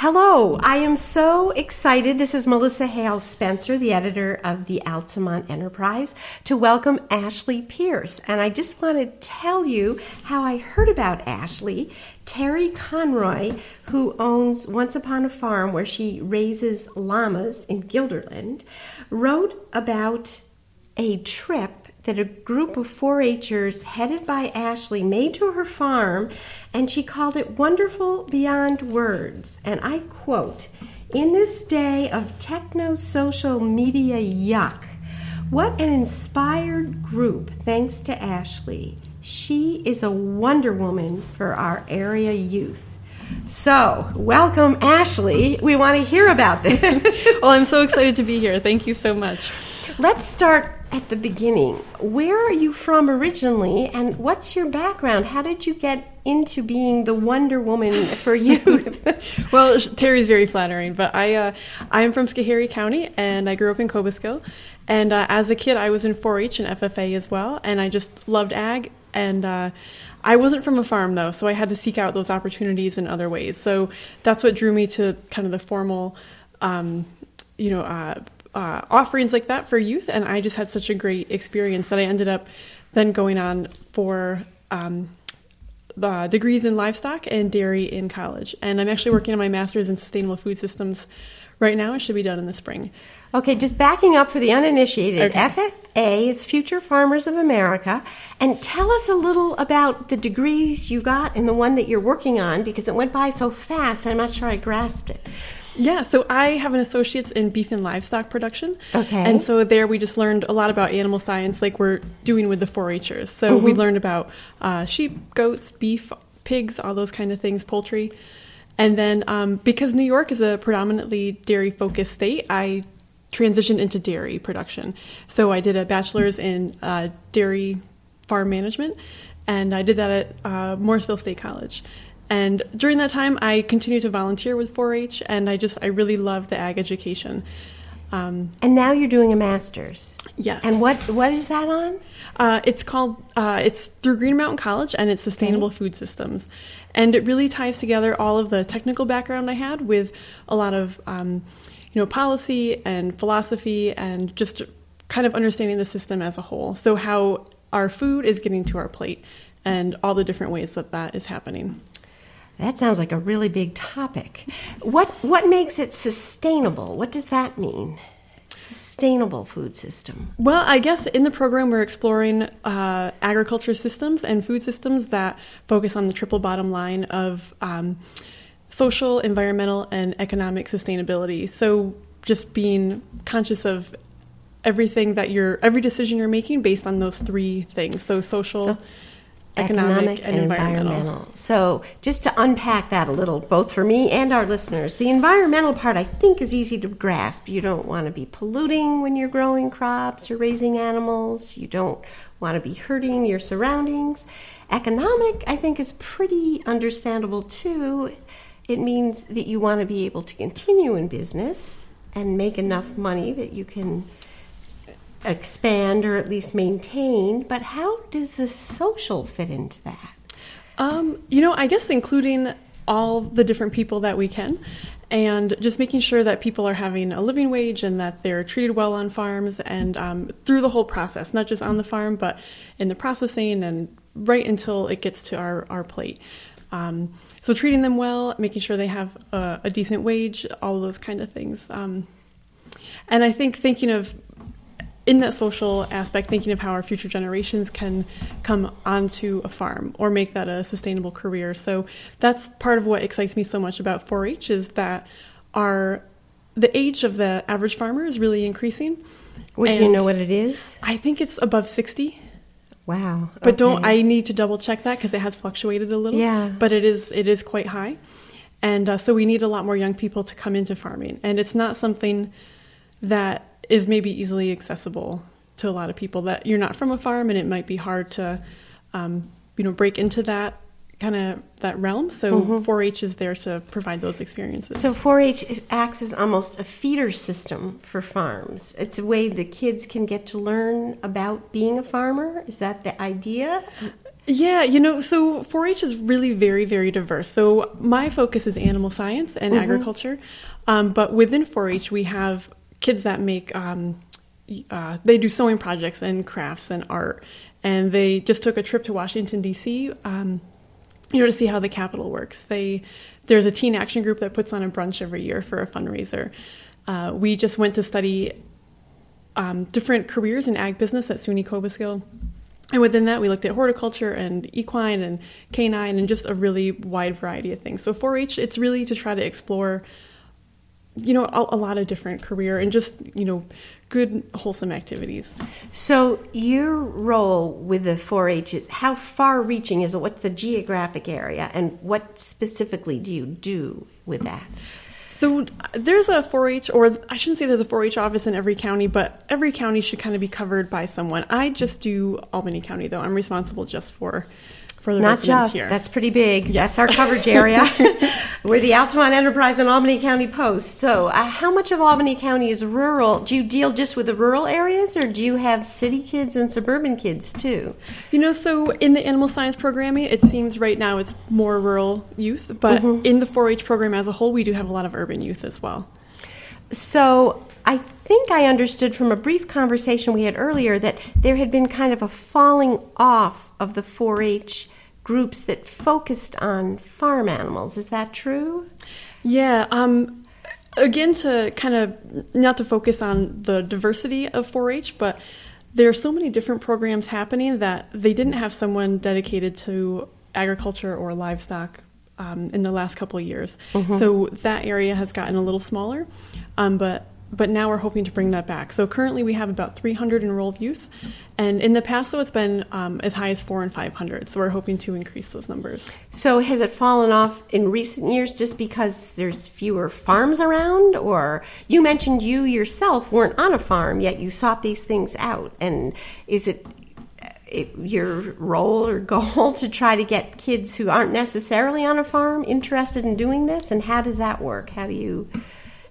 Hello, I am so excited. This is Melissa Hale-Spencer, the editor of the Altamont Enterprise, to welcome Ashley Pierce. And I just want to tell you how I heard about Ashley. Terry Conroy, who owns Once Upon a Farm, where she raises llamas in Guilderland, wrote about a trip that a group of 4 Hers headed by Ashley made to her farm, and she called it Wonderful Beyond Words. And I quote In this day of techno social media yuck, what an inspired group, thanks to Ashley. She is a wonder woman for our area youth. So, welcome, Ashley. We want to hear about this. well, I'm so excited to be here. Thank you so much. Let's start at the beginning. Where are you from originally, and what's your background? How did you get into being the Wonder Woman for youth? well, Terry's very flattering, but I uh, I am from Schoharie County, and I grew up in Cobleskill. And uh, as a kid, I was in 4-H and FFA as well, and I just loved ag. And uh, I wasn't from a farm though, so I had to seek out those opportunities in other ways. So that's what drew me to kind of the formal, um, you know uh, offerings like that for youth, and I just had such a great experience that I ended up then going on for um, degrees in livestock and dairy in college. And I'm actually working on my master's in sustainable food systems right now. It should be done in the spring. Okay, just backing up for the uninitiated, okay. FFA is Future Farmers of America. And tell us a little about the degrees you got and the one that you're working on because it went by so fast, I'm not sure I grasped it. Yeah, so I have an associate's in beef and livestock production. Okay. And so there we just learned a lot about animal science, like we're doing with the 4 Hers. So mm-hmm. we learned about uh, sheep, goats, beef, pigs, all those kind of things, poultry. And then um, because New York is a predominantly dairy focused state, I transitioned into dairy production. So I did a bachelor's in uh, dairy farm management, and I did that at uh, Morrisville State College. And during that time, I continued to volunteer with 4-H, and I just I really love the ag education. Um, and now you're doing a master's. Yes. And what what is that on? Uh, it's called uh, it's through Green Mountain College, and it's sustainable okay. food systems, and it really ties together all of the technical background I had with a lot of um, you know policy and philosophy and just kind of understanding the system as a whole. So how our food is getting to our plate and all the different ways that that is happening. That sounds like a really big topic. What what makes it sustainable? What does that mean? Sustainable food system. Well, I guess in the program we're exploring uh, agriculture systems and food systems that focus on the triple bottom line of um, social, environmental, and economic sustainability. So just being conscious of everything that you're every decision you're making based on those three things. So social. So- economic, and, and environmental. environmental. So, just to unpack that a little, both for me and our listeners, the environmental part I think is easy to grasp. You don't want to be polluting when you're growing crops or raising animals, you don't want to be hurting your surroundings. Economic, I think, is pretty understandable too. It means that you want to be able to continue in business and make enough money that you can expand or at least maintain, but how does the social fit into that? Um, you know, I guess including all the different people that we can and just making sure that people are having a living wage and that they're treated well on farms and um, through the whole process, not just on the farm, but in the processing and right until it gets to our, our plate. Um, so treating them well, making sure they have a, a decent wage, all those kind of things. Um, and I think thinking of in that social aspect, thinking of how our future generations can come onto a farm or make that a sustainable career. So that's part of what excites me so much about 4-H is that our the age of the average farmer is really increasing. Wait, do you know what it is? I think it's above 60. Wow. But okay. don't I need to double check that because it has fluctuated a little. Yeah. But it is it is quite high. And uh, so we need a lot more young people to come into farming. And it's not something that is maybe easily accessible to a lot of people that you're not from a farm and it might be hard to um, you know break into that kind of that realm so mm-hmm. 4-h is there to provide those experiences so 4-h acts as almost a feeder system for farms it's a way the kids can get to learn about being a farmer is that the idea Yeah, you know, so 4 H is really very, very diverse. So my focus is animal science and mm-hmm. agriculture. Um, but within 4 H, we have kids that make, um, uh, they do sewing projects and crafts and art. And they just took a trip to Washington, D.C. Um, you know, to see how the Capitol works. They there's a teen action group that puts on a brunch every year for a fundraiser. Uh, we just went to study um, different careers in ag business at SUNY Cobleskill. And within that, we looked at horticulture and equine and canine and just a really wide variety of things. So 4-H, it's really to try to explore, you know, a, a lot of different career and just, you know, good, wholesome activities. So, your role with the 4 H is how far reaching is it? What's the geographic area? And what specifically do you do with that? So there's a 4-H, or I shouldn't say there's a 4-H office in every county, but every county should kind of be covered by someone. I just do Albany County, though. I'm responsible just for for the Not just. Here. That's pretty big. Yes. That's our coverage area. We're the Altamont Enterprise and Albany County Post. So, uh, how much of Albany County is rural? Do you deal just with the rural areas, or do you have city kids and suburban kids too? You know, so in the animal science programming, it seems right now it's more rural youth, but mm-hmm. in the 4-H program as a whole, we do have a lot of urban youth as well. So, I think I understood from a brief conversation we had earlier that there had been kind of a falling off of the 4 H groups that focused on farm animals. Is that true? Yeah. Um, again, to kind of not to focus on the diversity of 4 H, but there are so many different programs happening that they didn't have someone dedicated to agriculture or livestock um, in the last couple of years. Mm-hmm. So that area has gotten a little smaller, um, but but now we're hoping to bring that back. So currently we have about 300 enrolled youth, and in the past, though, it's been um, as high as four and 500. So we're hoping to increase those numbers. So has it fallen off in recent years just because there's fewer farms around, or you mentioned you yourself weren't on a farm yet you sought these things out, and is it your role or goal to try to get kids who aren't necessarily on a farm interested in doing this? And how does that work? How do you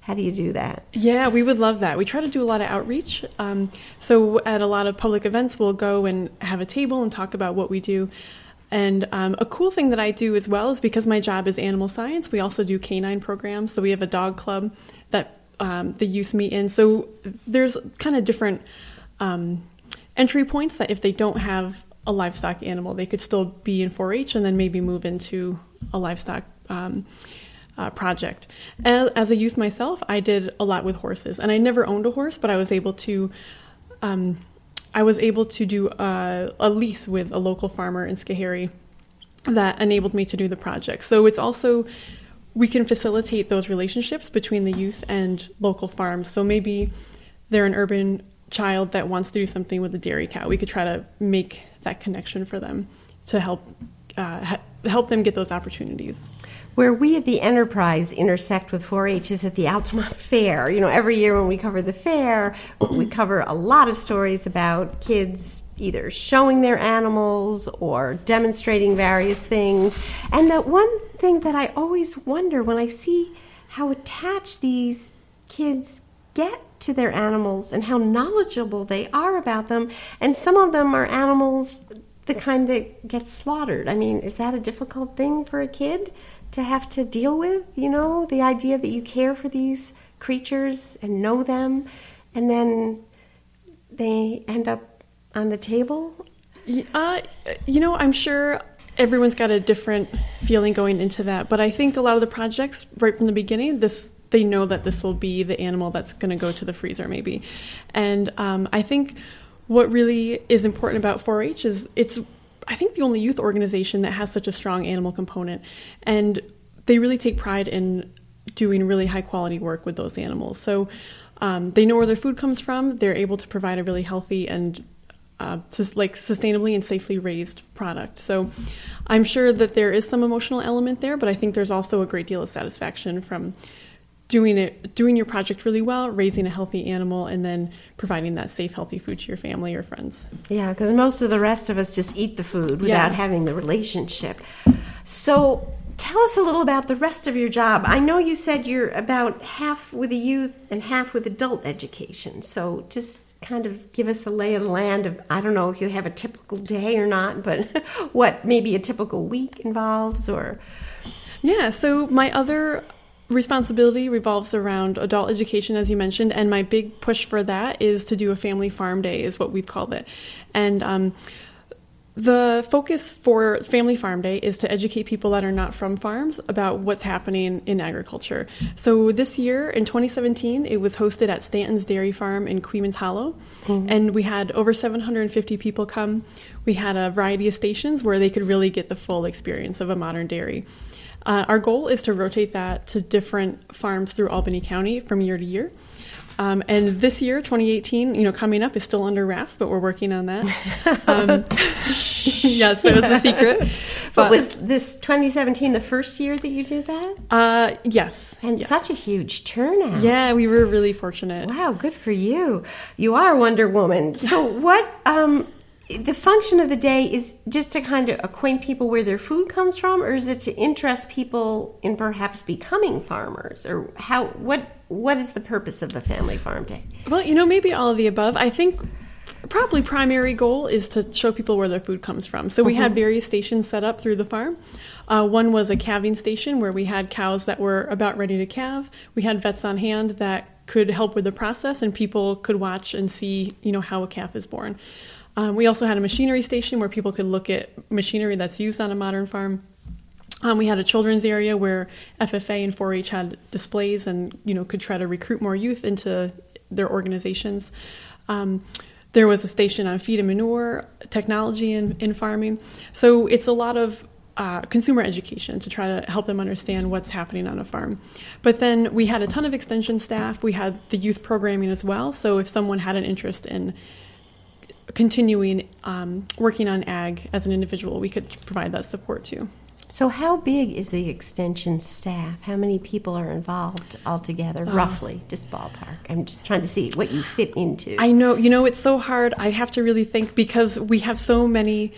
how do you do that? Yeah, we would love that. We try to do a lot of outreach. Um, so at a lot of public events, we'll go and have a table and talk about what we do. And um, a cool thing that I do as well is because my job is animal science, we also do canine programs. So we have a dog club that um, the youth meet in. So there's kind of different um, entry points that if they don't have a livestock animal, they could still be in 4 H and then maybe move into a livestock um, uh, project. As, as, a youth myself, I did a lot with horses, and I never owned a horse, but I was able to. Um, I was able to do a, a lease with a local farmer in Schoharie that enabled me to do the project. So it's also we can facilitate those relationships between the youth and local farms. So maybe they're an urban child that wants to do something with a dairy cow. We could try to make that connection for them to help uh, help them get those opportunities. Where we at the Enterprise intersect with 4-H is at the Altamont Fair. You know, every year when we cover the fair, we cover a lot of stories about kids either showing their animals or demonstrating various things. And the one thing that I always wonder when I see how attached these kids get to their animals and how knowledgeable they are about them. And some of them are animals the kind that gets slaughtered. I mean, is that a difficult thing for a kid to have to deal with? You know, the idea that you care for these creatures and know them, and then they end up on the table? Uh, you know, I'm sure everyone's got a different feeling going into that, but I think a lot of the projects, right from the beginning, this they know that this will be the animal that's going to go to the freezer, maybe. And um, I think what really is important about 4-H is it's I think the only youth organization that has such a strong animal component, and they really take pride in doing really high quality work with those animals. So um, they know where their food comes from. They're able to provide a really healthy and uh, just like sustainably and safely raised product. So I'm sure that there is some emotional element there, but I think there's also a great deal of satisfaction from doing it doing your project really well raising a healthy animal and then providing that safe healthy food to your family or friends. Yeah because most of the rest of us just eat the food without yeah. having the relationship. So tell us a little about the rest of your job. I know you said you're about half with the youth and half with adult education. So just kind of give us the lay of the land of I don't know if you have a typical day or not, but what maybe a typical week involves or Yeah, so my other responsibility revolves around adult education as you mentioned and my big push for that is to do a family farm day is what we've called it and um, the focus for Family Farm Day is to educate people that are not from farms about what's happening in agriculture. So this year, in 2017, it was hosted at Stanton's Dairy Farm in Queemans Hollow, mm-hmm. and we had over 750 people come. We had a variety of stations where they could really get the full experience of a modern dairy. Uh, our goal is to rotate that to different farms through Albany County from year to year. Um, and this year, 2018, you know, coming up is still under wraps, but we're working on that. Um, yes, that was a secret. But, but, was this 2017 the first year that you did that? Uh, yes. And yes. such a huge turnout. Yeah, we were really fortunate. Wow, good for you. You are Wonder Woman. So what? Um, the function of the day is just to kind of acquaint people where their food comes from or is it to interest people in perhaps becoming farmers? Or how what what is the purpose of the family farm day? Well you know maybe all of the above. I think probably primary goal is to show people where their food comes from. So we mm-hmm. had various stations set up through the farm. Uh, one was a calving station where we had cows that were about ready to calve. We had vets on hand that could help with the process and people could watch and see you know how a calf is born um, we also had a machinery station where people could look at machinery that's used on a modern farm. Um, we had a children's area where FFA and 4-H had displays and you know could try to recruit more youth into their organizations. Um, there was a station on feed and manure, technology in, in farming. So it's a lot of uh, consumer education to try to help them understand what's happening on a farm. But then we had a ton of extension staff. We had the youth programming as well. So if someone had an interest in continuing um, working on ag as an individual, we could provide that support too. So, how big is the extension staff? How many people are involved altogether, uh, roughly, just ballpark? I'm just trying to see what you fit into. I know, you know, it's so hard. I have to really think because we have so many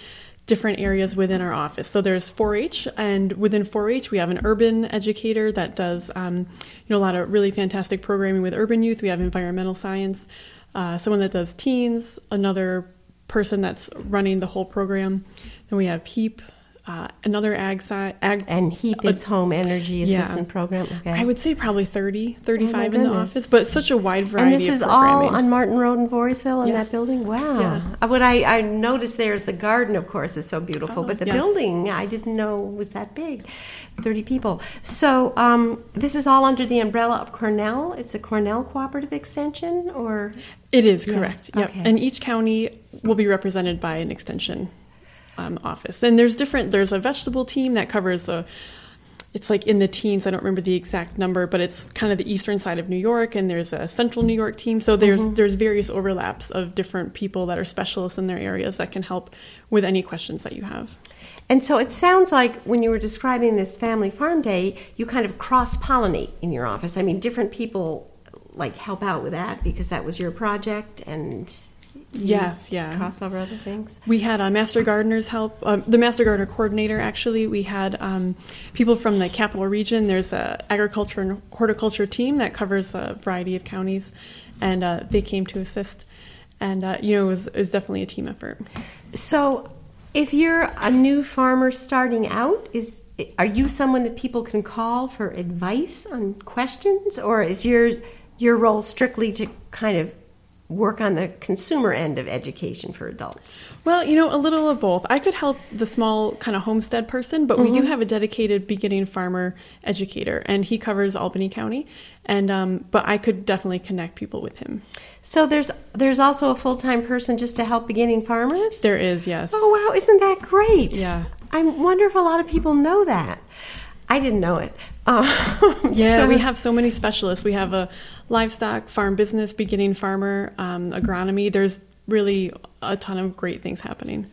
different areas within our office. So there's 4-H, and within 4-H, we have an urban educator that does, um, you know, a lot of really fantastic programming with urban youth. We have environmental science uh, someone that does teens, another person that's running the whole program. Then we have HEAP, uh, another ag side. Ag, and HEAP uh, Home Energy Assistant yeah. Program. Okay. I would say probably 30, 35 oh in the office, but such a wide variety. And this is all on Martin Road in Voorheesville in yes. that building. Wow. Yeah. Uh, what I, I noticed there is the garden, of course, is so beautiful, oh, but the yes. building I didn't know was that big, thirty people. So um, this is all under the umbrella of Cornell. It's a Cornell cooperative extension, or it is correct. Yeah. Yep. Okay. And each county will be represented by an extension um, office. And there's different. There's a vegetable team that covers a. It's like in the teens. I don't remember the exact number, but it's kind of the eastern side of New York, and there's a central New York team. So there's mm-hmm. there's various overlaps of different people that are specialists in their areas that can help with any questions that you have. And so it sounds like when you were describing this family farm day, you kind of cross pollinate in your office. I mean, different people like help out with that because that was your project and Yes, yeah. Crossover other things. We had a master gardeners help. Uh, the master gardener coordinator, actually, we had um, people from the capital region. There's a agriculture and horticulture team that covers a variety of counties, and uh, they came to assist. And uh, you know, it was, it was definitely a team effort. So, if you're a new farmer starting out, is are you someone that people can call for advice on questions, or is your your role strictly to kind of work on the consumer end of education for adults? Well, you know, a little of both. I could help the small kind of homestead person, but mm-hmm. we do mm-hmm. have a dedicated beginning farmer educator, and he covers Albany County. And um, but I could definitely connect people with him. So there's there's also a full time person just to help beginning farmers. There is, yes. Oh wow, isn't that great? Yeah. I wonder if a lot of people know that. I didn't know it. Um, yeah, so. we have so many specialists. We have a livestock, farm business, beginning farmer, um, agronomy. There's really a ton of great things happening.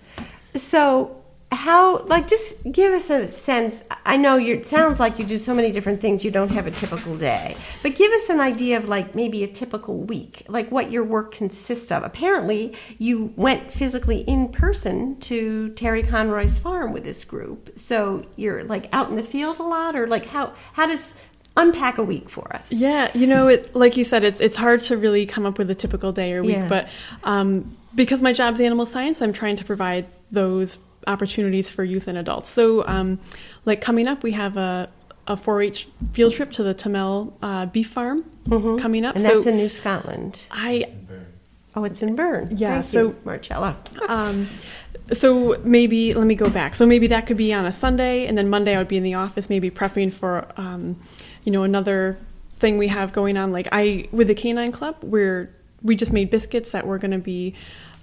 So, how like just give us a sense i know you it sounds like you do so many different things you don't have a typical day but give us an idea of like maybe a typical week like what your work consists of apparently you went physically in person to terry conroy's farm with this group so you're like out in the field a lot or like how how does unpack a week for us. Yeah, you know, it, like you said, it's it's hard to really come up with a typical day or week, Yeah. but um, because my job's animal science, I'm trying to provide those opportunities for youth and adults. So, um, like coming up, we have a a 4-H field trip to the Tamel uh, beef farm coming up. And so that's in New Scotland. I Oh, it's in Berne. Yeah, Thank so- you, Marcella. Um, so maybe let me go back. So maybe that could be on a Sunday, and then Monday I would be in the office, maybe prepping for, um, you know, another thing we have going on. Like I with the Canine Club, we're we just made biscuits that we're going to be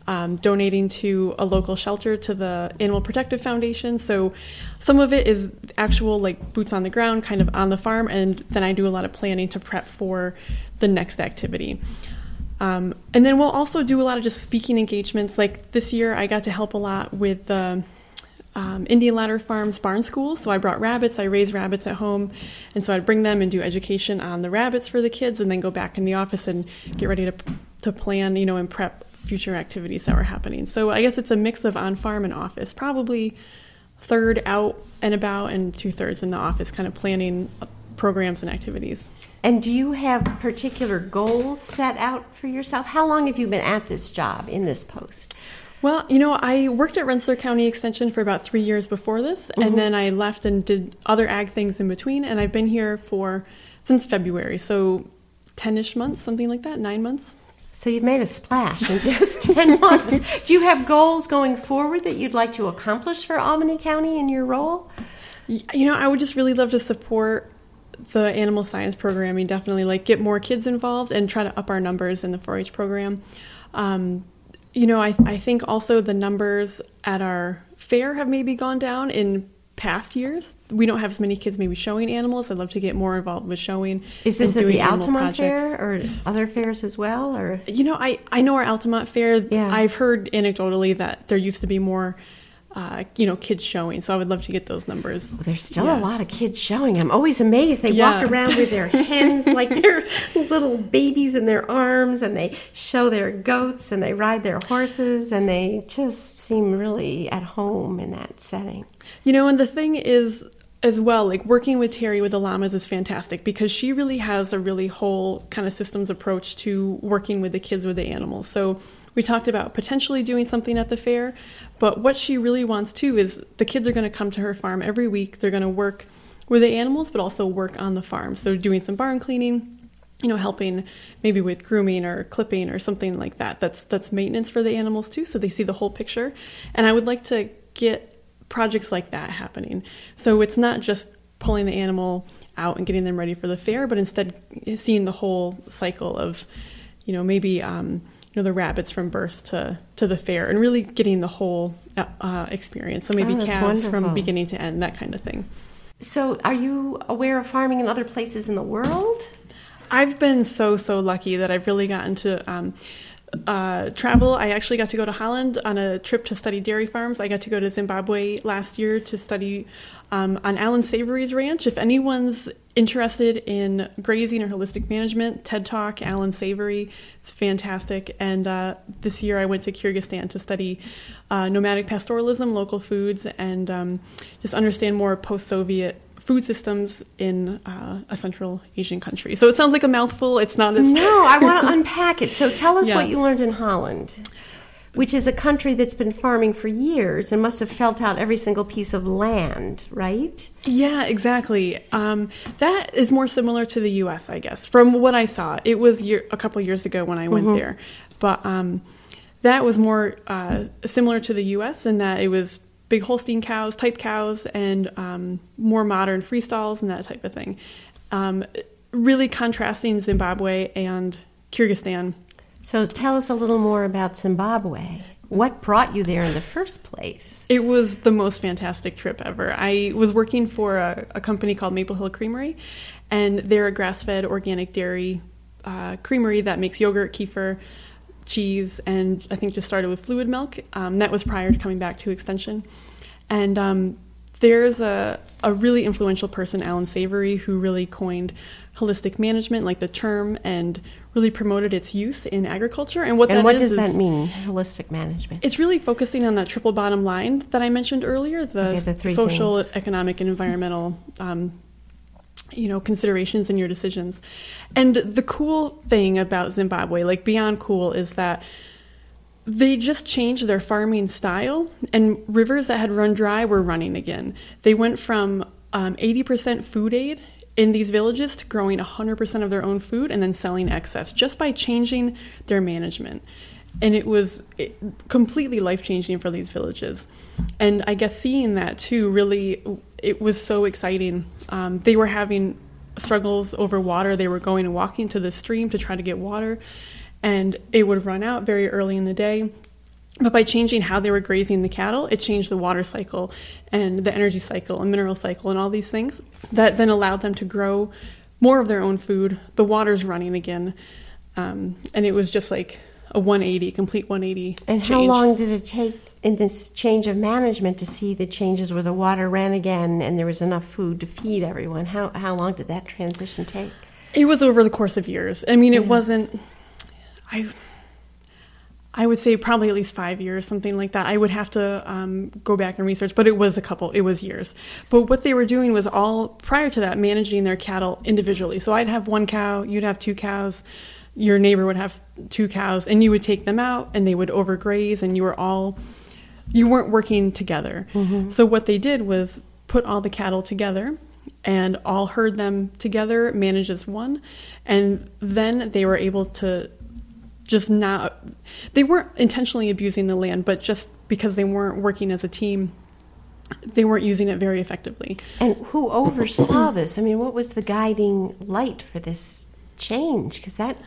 um, donating to a local shelter to the Animal Protective Foundation. So some of it is actual like boots on the ground, kind of on the farm, and then I do a lot of planning to prep for the next activity. Um, and then we'll also do a lot of just speaking engagements. Like this year, I got to help a lot with the um, Indian Ladder Farms barn school. So I brought rabbits. I raise rabbits at home, and so I'd bring them and do education on the rabbits for the kids, and then go back in the office and get ready to to plan, you know, and prep future activities that were happening. So I guess it's a mix of on farm and office. Probably third out and about, and two thirds in the office, kind of planning programs and activities. And do you have particular goals set out for yourself? How long have you been at this job in this post? Well, you know, I worked at Rensselaer County Extension for about three years before this, and mm-hmm. then I left and did other ag things in between, and I've been here for since February, so 10 ish months, something like that, nine months. So you've made a splash in just 10 months. Do you have goals going forward that you'd like to accomplish for Albany County in your role? You know, I would just really love to support the animal science programming, definitely, like get more kids involved and try to up our numbers in the 4 H program. Um, you know, I, I think also the numbers at our fair have maybe gone down in past years. We don't have as many kids maybe showing animals. I'd love to get more involved with showing. Is this at the Altamont. Fair or other fairs as well? Or You know, I, I know our Altamont Fair. Yeah. I've heard anecdotally that there used to be more, uh, you know, kids showing. So I would love to get those numbers. there's still Yeah. a lot of kids showing. I'm always amazed. They Yeah. walk around with their hens like they're little babies in their arms, and they show their goats and they ride their horses, and they just seem really at home in that setting. You know, and the thing is, as well, like working with Terry with the llamas is fantastic because she really has a really whole kind of systems approach to working with the kids with the animals. So we talked about potentially doing something at the fair, but what she really wants too is the kids are going to come to her farm every week. They're going to work with the animals, but also work on the farm. So doing some barn cleaning, you know, helping maybe with grooming or clipping or something like that. That's that's maintenance for the animals too, so they see the whole picture. And I would like to get projects like that happening. So it's not just pulling the animal out and getting them ready for the fair, but instead seeing the whole cycle of, you know, maybe um, you know the rabbits from birth to to the fair, and really getting the whole uh, uh, experience. So maybe Oh, calves from beginning to end, that kind of thing. So, are you aware of farming in other places in the world? I've been so so lucky that I've really gotten to um, uh, travel. I actually got to go to Holland on a trip to study dairy farms. I got to go to Zimbabwe last year to study um, on Alan Savory's ranch. If anyone's interested in grazing or holistic management, TED Talk, Alan Savory, it's fantastic. And uh, this year I went to Kyrgyzstan to study uh, nomadic pastoralism, local foods, and um, just understand more post-Soviet food systems in uh, a Central Asian country. So it sounds like a mouthful. It's not as No, I want to unpack it. So, tell us Yeah. what you learned in Holland, which is a country that's been farming for years and must have felt out every single piece of land, right? Yeah, exactly. Um, that is more similar to the U.S., I guess, from what I saw. It was year, a couple years ago when I went Mm-hmm. there, but um, that was more uh, similar to the U.S. in that it was big Holstein cows, type cows, and um, more modern freestalls and that type of thing. Um, really contrasting Zimbabwe and Kyrgyzstan. So, tell us a little more about Zimbabwe. What brought you there in the first place? It was the most fantastic trip ever. I was working for a, a company called Maple Hill Creamery, and they're a grass fed organic dairy uh, creamery that makes yogurt, kefir, cheese, and I think just started with fluid milk. Um, that was prior to coming back to Extension. And um, there's a, a really influential person, Alan Savory, who really coined holistic management, like the term, and really promoted its use in agriculture. And what And that what is does is- that mean, holistic management? it's really focusing on that triple bottom line that I mentioned earlier the, Okay, the social, things. economic, and environmental um, you know considerations in your decisions. And the cool thing about zimbabwe like beyond cool is that they just changed their farming style and rivers that had run dry were running again. They went from um, 80% food aid in these villages to growing 100% of their own food and then selling excess just by changing their management. And it was completely life changing for these villages. And i guess seeing that too really it was so exciting. Um, they were having struggles over water. They were going and walking to the stream to try to get water, and it would run out very early in the day. But by changing how they were grazing the cattle, it changed the water cycle and the energy cycle and mineral cycle and all these things that then allowed them to grow more of their own food. The water's running again. Um, and it was just like a 180, complete 180. And change. how long did it take in this change of management to see the changes where the water ran again and there was enough food to feed everyone? How how long did that transition take? It was over the course of years. I mean, it wasn't. I. I would say probably at least five years, something like that. I would have to um, go back and research, but it was a couple, it was years. But what they were doing was all prior to that, managing their cattle individually. So I'd have one cow, you'd have two cows, your neighbor would have two cows, and you would take them out, and they would overgraze, and you were all you weren't working together. Mm-hmm. So what they did was put all the cattle together and all herd them together, manage as one, and then they were able to just not they weren't intentionally abusing the land, but just because they weren't working as a team, they weren't using it very effectively. And who oversaw this? I mean, what was the guiding light for this change? Because that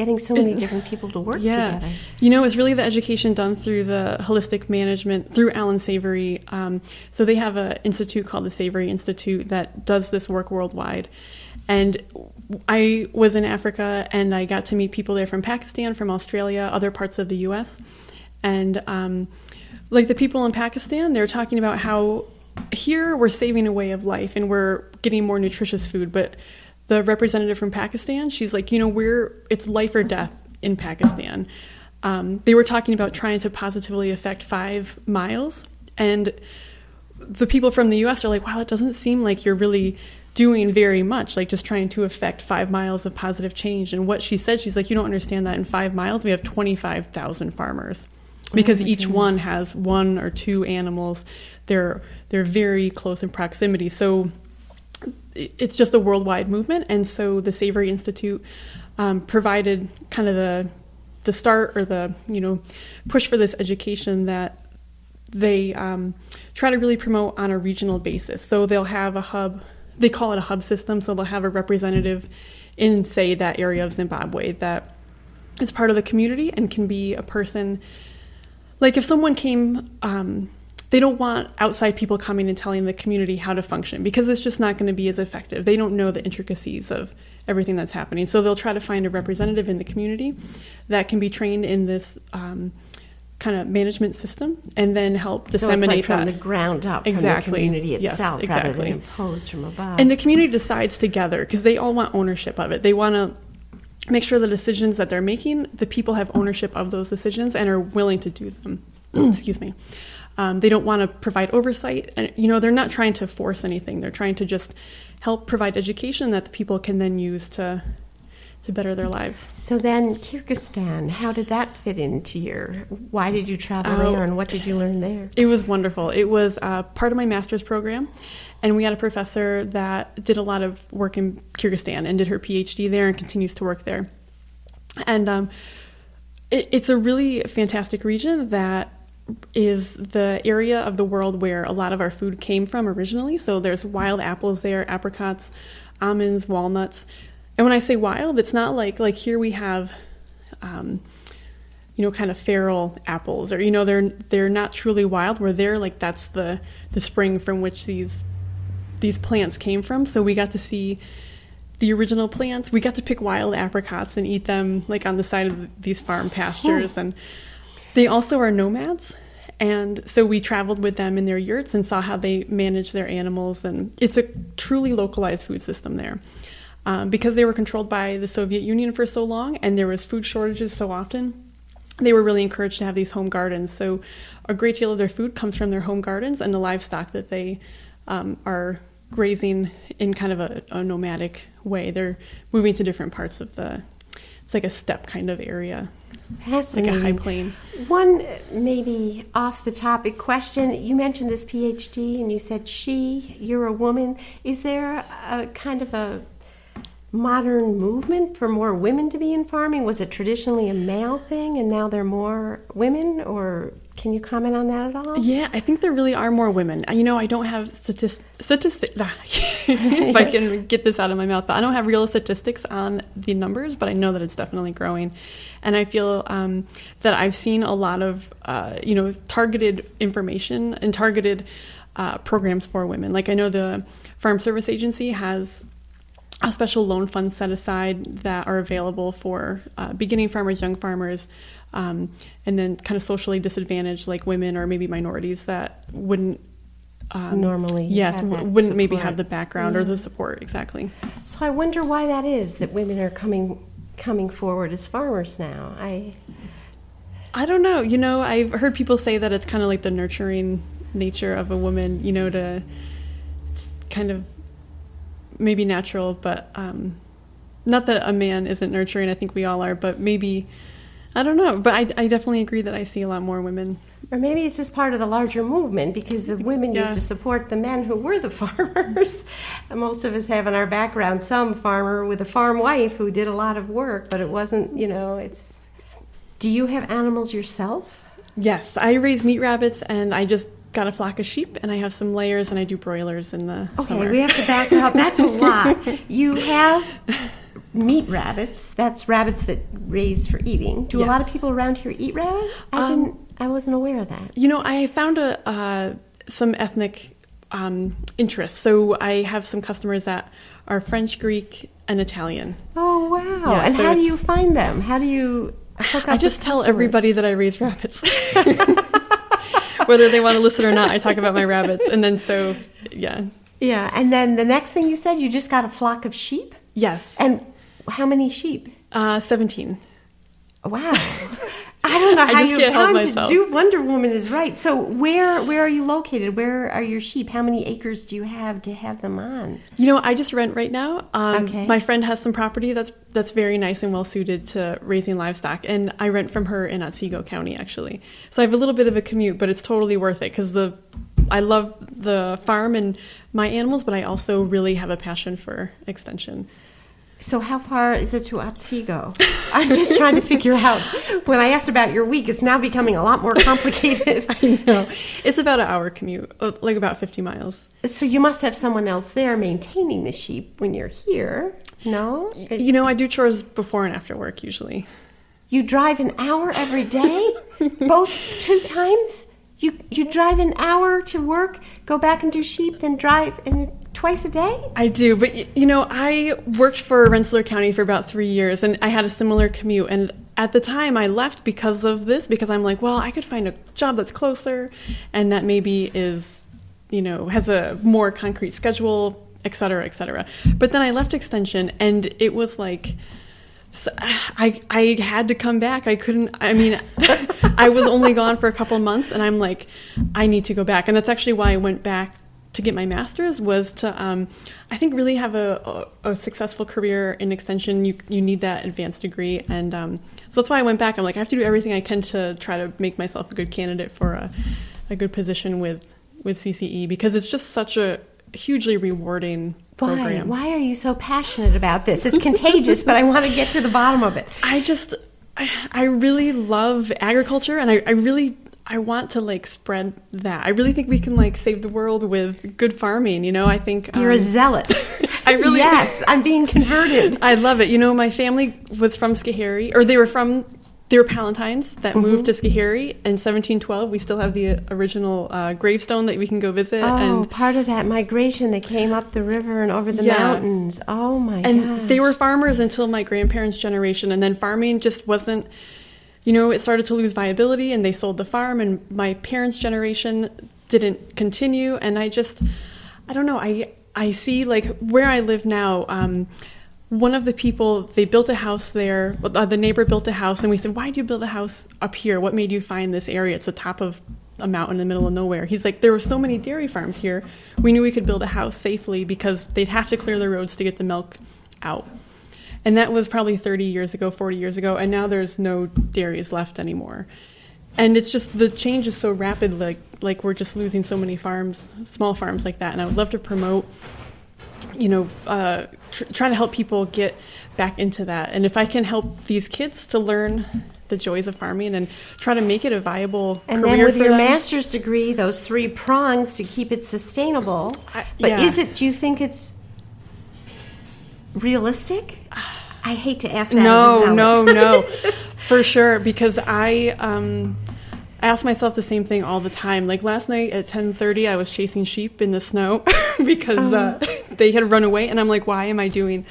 getting so many different people to work yeah. together. You know, it's really the education done through the holistic management through Alan Savory. Um, so they have an institute called the Savory Institute that does this work worldwide. And I was in Africa and I got to meet people there from Pakistan, from Australia, other parts of the U.S. And um, like the people in Pakistan, they're talking about how here we're saving a way of life and we're getting more nutritious food, but the representative from Pakistan, she's like, you know, we're it's life or death in Pakistan. Um, they were talking about trying to positively affect five miles, and the people from the U.S. are like, wow, it doesn't seem like you're really doing very much, like just trying to affect five miles of positive change. And what she said, she's like, you don't understand that in five miles we have 25,000 farmers because oh each goodness. one has one or two animals. They're they're very close in proximity. So it's just a worldwide movement, and so the Savory Institute um, provided kind of the the start or the you know push for this education that they um, try to really promote on a regional basis. So they'll have a hub. They call it a hub system. So they'll have a representative in say that area of Zimbabwe that is part of the community and can be a person. Like if someone came. Um, they don't want outside people coming and telling the community how to function because it's just not going to be as effective. They don't know the intricacies of everything that's happening. So they'll try to find a representative in the community that can be trained in this um, kind of management system and then help disseminate so like from that. the ground up, exactly. from the community itself, yes, exactly. rather than imposed from above. And the community decides together because they all want ownership of it. They want to make sure the decisions that they're making, the people have ownership of those decisions and are willing to do them. Excuse me. Um, they don't want to provide oversight, and you know they're not trying to force anything. They're trying to just help provide education that the people can then use to to better their lives. So then, Kyrgyzstan, how did that fit into your? Why did you travel uh, there, and what did you learn there? It was wonderful. It was uh, part of my master's program, and we had a professor that did a lot of work in Kyrgyzstan and did her PhD there and continues to work there. And um, it, it's a really fantastic region that is the area of the world where a lot of our food came from originally. So there's wild apples there, apricots, almonds, walnuts. And when I say wild, it's not like like here we have, um, you know, kind of feral apples, or you know, they're they're not truly wild. Where they're like that's the the spring from which these these plants came from. So we got to see the original plants. We got to pick wild apricots and eat them like on the side of these farm pastures and they also are nomads. And so we traveled with them in their yurts and saw how they manage their animals. And it's a truly localized food system there. Um, because they were controlled by the Soviet Union for so long and there was food shortages so often, they were really encouraged to have these home gardens. So a great deal of their food comes from their home gardens and the livestock that they um, are grazing in kind of a, a nomadic way. They're moving to different parts of the. It's like a steppe kind of area, like a high plain. One maybe off the topic question. You mentioned this PhD and you said she, you're a woman. Is there a kind of a modern movement for more women to be in farming? Was it traditionally a male thing and now there are more women? Or can you comment on that at all? Yeah, I think there really are more women. You know, I don't have statistics. Statistic, if I can get this out of my mouth, but I don't have real statistics on the numbers, but I know that it's definitely growing, and I feel um, that I've seen a lot of uh, you know targeted information and targeted uh, programs for women. Like I know the Farm Service Agency has a special loan fund set aside that are available for uh, beginning farmers, young farmers, um, and then kind of socially disadvantaged, like women or maybe minorities that wouldn't um, Normally yes, w- wouldn't maybe have the background or the support exactly. So I wonder why that is that women are coming coming forward as farmers now. I I don't know. You know, I've heard people say that it's kind of like the nurturing nature of a woman. You know, to it's kind of maybe natural, but um, not that a man isn't nurturing. I think we all are, but maybe I don't know. But I, I definitely agree that I see a lot more women. Or maybe it's just part of the larger movement because the women Yeah. used to support the men who were the farmers. and most of us have in our background some farmer with a farm wife who did a lot of work, but it wasn't, you know, it's. Do you have animals yourself? Yes, I raise meat rabbits, and I just got a flock of sheep, and I have some layers, and I do broilers in the Okay, summer. we have to back up. That's a lot. You have meat rabbits. That's rabbits that raise for eating. Do a lot of people around here eat rabbit? I Um, didn't. I wasn't aware of that. You know, I found a uh, some ethnic um, interests. So I have some customers that are French, Greek, and Italian. Oh wow! Yeah, and so how do you find them? How do you hook up? I just tell everybody that I raise rabbits. Whether they want to listen or not, I talk about my rabbits. And then so, yeah. Yeah, and then the next thing you said, you just got a flock of sheep. Yes. And how many sheep? Uh, 17. Wow. I don't know how you have time to do Wonder Woman is right. So where where are you located? Where are your sheep? How many acres do you have to have them on? You know, I just rent right now. Um, Okay. My friend has some property that's that's very nice and well suited to raising livestock, and I rent from her in Otsego County actually. So I have a little bit of a commute, but it's totally worth it because the I love the farm and my animals, but I also really have a passion for extension. So how far is it to Otsego? I'm just trying to figure out. When I asked about your week, it's now becoming a lot more complicated. No, it's about an hour commute, uh, like about 50 miles. so you must have someone else there maintaining the sheep when you're here. No, You know, I do chores before and after work usually. You drive an hour every day, both two times. You you drive an hour to work, go back and do sheep, then drive and twice a day. I do, but you know, I worked for Rensselaer County for about three years, and I had a similar commute. And at the time, I left because of this, because I'm like, well, I could find a job that's closer, and that maybe is, you know, has a more concrete schedule, et cetera, et cetera. But then I left Extension, and it was like. So I I had to come back. I couldn't. I mean, I was only gone for a couple months, and I'm like, I need to go back. And that's actually why I went back to get my master's. Was to, um, I think, really have a, a, a successful career in extension. You you need that advanced degree, and um, so that's why I went back. I'm like, I have to do everything I can to try to make myself a good candidate for a, a good position with with CCE because it's just such a hugely rewarding Why? program. Why are you so passionate about this? It's contagious, but I want to get to the bottom of it. I just, I, I really love agriculture, and I, I really, I want to like spread that. I really think we can like save the world with good farming. You know, I think You're a um, zealot. I really- yes. I'm being converted. I love it. You know, my family was from Schoharie, or they were from, they were Palatines that Mm-hmm. moved to Schoharie in 1712. We still have the original uh, gravestone that we can go visit, Oh, and part of that migration that came up the river and over the Yeah. mountains. Oh my god. and gosh. they were farmers until my grandparents' generation, and then farming just wasn't. You know, it started to lose viability, and they sold the farm. And my parents' generation didn't continue, and I just, I don't know. I I see like where I live now. Um, one of the people they built a house there. Uh, the neighbor built a house, and we said, "Why did you build a house up here? What made you find this area? It's the top of a mountain in the middle of nowhere. He's like, there were so many dairy farms here. We knew we could build a house safely because they'd have to clear the roads to get the milk out. And that was probably 30 years ago, 40 years ago, and now there's no dairies left anymore. And it's just the change is so rapid, like like we're just losing so many farms, small farms like that. And I would love to promote, you know, uh, tr- try to help people get back into that. And if I can help these kids to learn the joys of farming and try to make it a viable and career then with your them. master's degree, those three prongs to keep it sustainable. I- but yeah. is it? Do you think it's realistic? I hate to ask that. no, no, no, Just- for sure. Because I, um, I ask myself the same thing all the time. Like last night at ten thirty, I was chasing sheep in the snow because uh, Oh. they had run away, and I'm like, why am I doing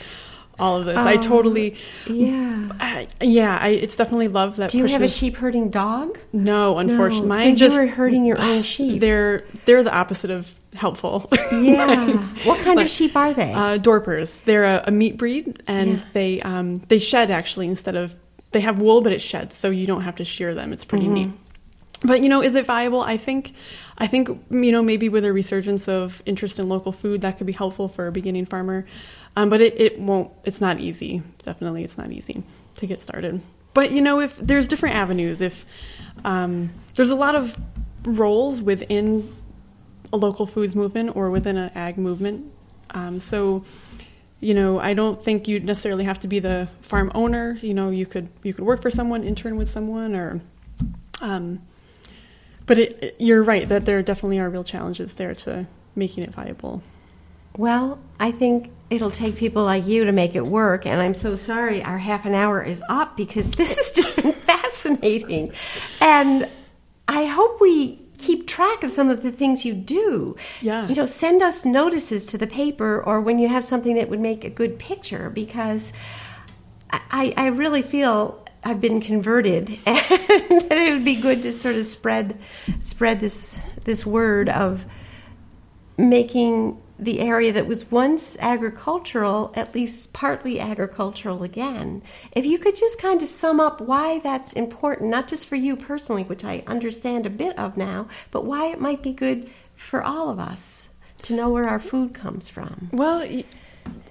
all of this? I Oh, totally, yeah. I, yeah, I, it's definitely love that. Do you have a sheep herding dog? No, unfortunately, No. so just you were herding your own sheep. they're they're the opposite of helpful. yeah. what kind Like, of sheep are they? Uh, Dorpers. They're a, a meat breed, and Yeah. they um, they shed actually instead of they have wool, but it sheds, so you don't have to shear them. It's pretty Mm-hmm. neat. But you know, is it viable? I think, I think you know maybe with a resurgence of interest in local food, that could be helpful for a beginning farmer. Um, but it, it won't. It's not easy. Definitely, it's not easy to get started. But you know, if there's different avenues, if um, there's a lot of roles within a local foods movement or within an ag movement. Um, so, you know, I don't think you necessarily have to be the farm owner. You know, you could you could work for someone, intern with someone, or. Um, but it, you're right that there definitely are real challenges there to making it viable. Well, I think it'll take people like you to make it work, and I'm so sorry our half an hour is up because this has just been fascinating. And I hope we keep track of some of the things you do. Yeah. You know, send us notices to the paper or when you have something that would make a good picture because I, I really feel I've been converted and that it would be good to sort of spread spread this this word of making the area that was once agricultural at least partly agricultural again. If you could just kind of sum up why that's important, not just for you personally, which I understand a bit of now, but why it might be good for all of us to know where our food comes from. Well, y-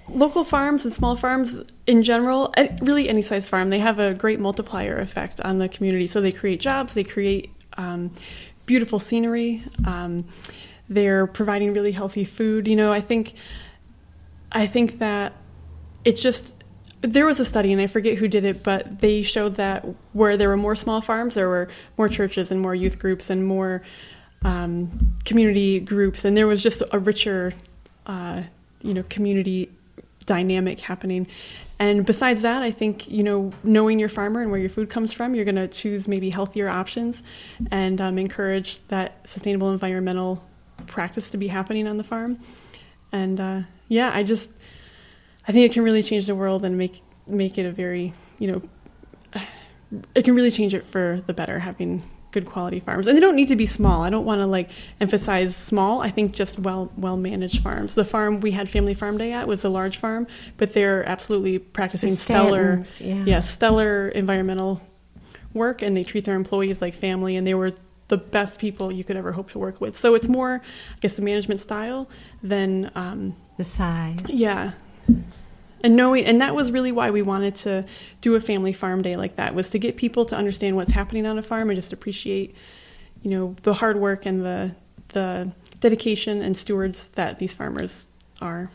local farms and small farms in general, really any size farm, they have a great multiplier effect on the community. So they create jobs, they create um, beautiful scenery, um, they're providing really healthy food. You know, I think, I think that it's just there was a study and I forget who did it, but they showed that where there were more small farms, there were more churches and more youth groups and more um, community groups, and there was just a richer, uh, you know, community dynamic happening. And besides that, I think you know, knowing your farmer and where your food comes from, you're going to choose maybe healthier options, and um, encourage that sustainable environmental practice to be happening on the farm. And uh, yeah, I just I think it can really change the world and make make it a very you know it can really change it for the better having good quality farms and they don't need to be small i don't want to like emphasize small i think just well well managed farms the farm we had family farm day at was a large farm but they're absolutely practicing The stellar Stantons, yeah. stellar environmental work and they treat their employees like family and they were the best people you could ever hope to work with so it's more i guess the management style than um, The size. yeah. And knowing and that was really why we wanted to do a family farm day like that was to get people to understand what's happening on a farm and just appreciate, you know, the hard work and the the dedication and stewards that these farmers are.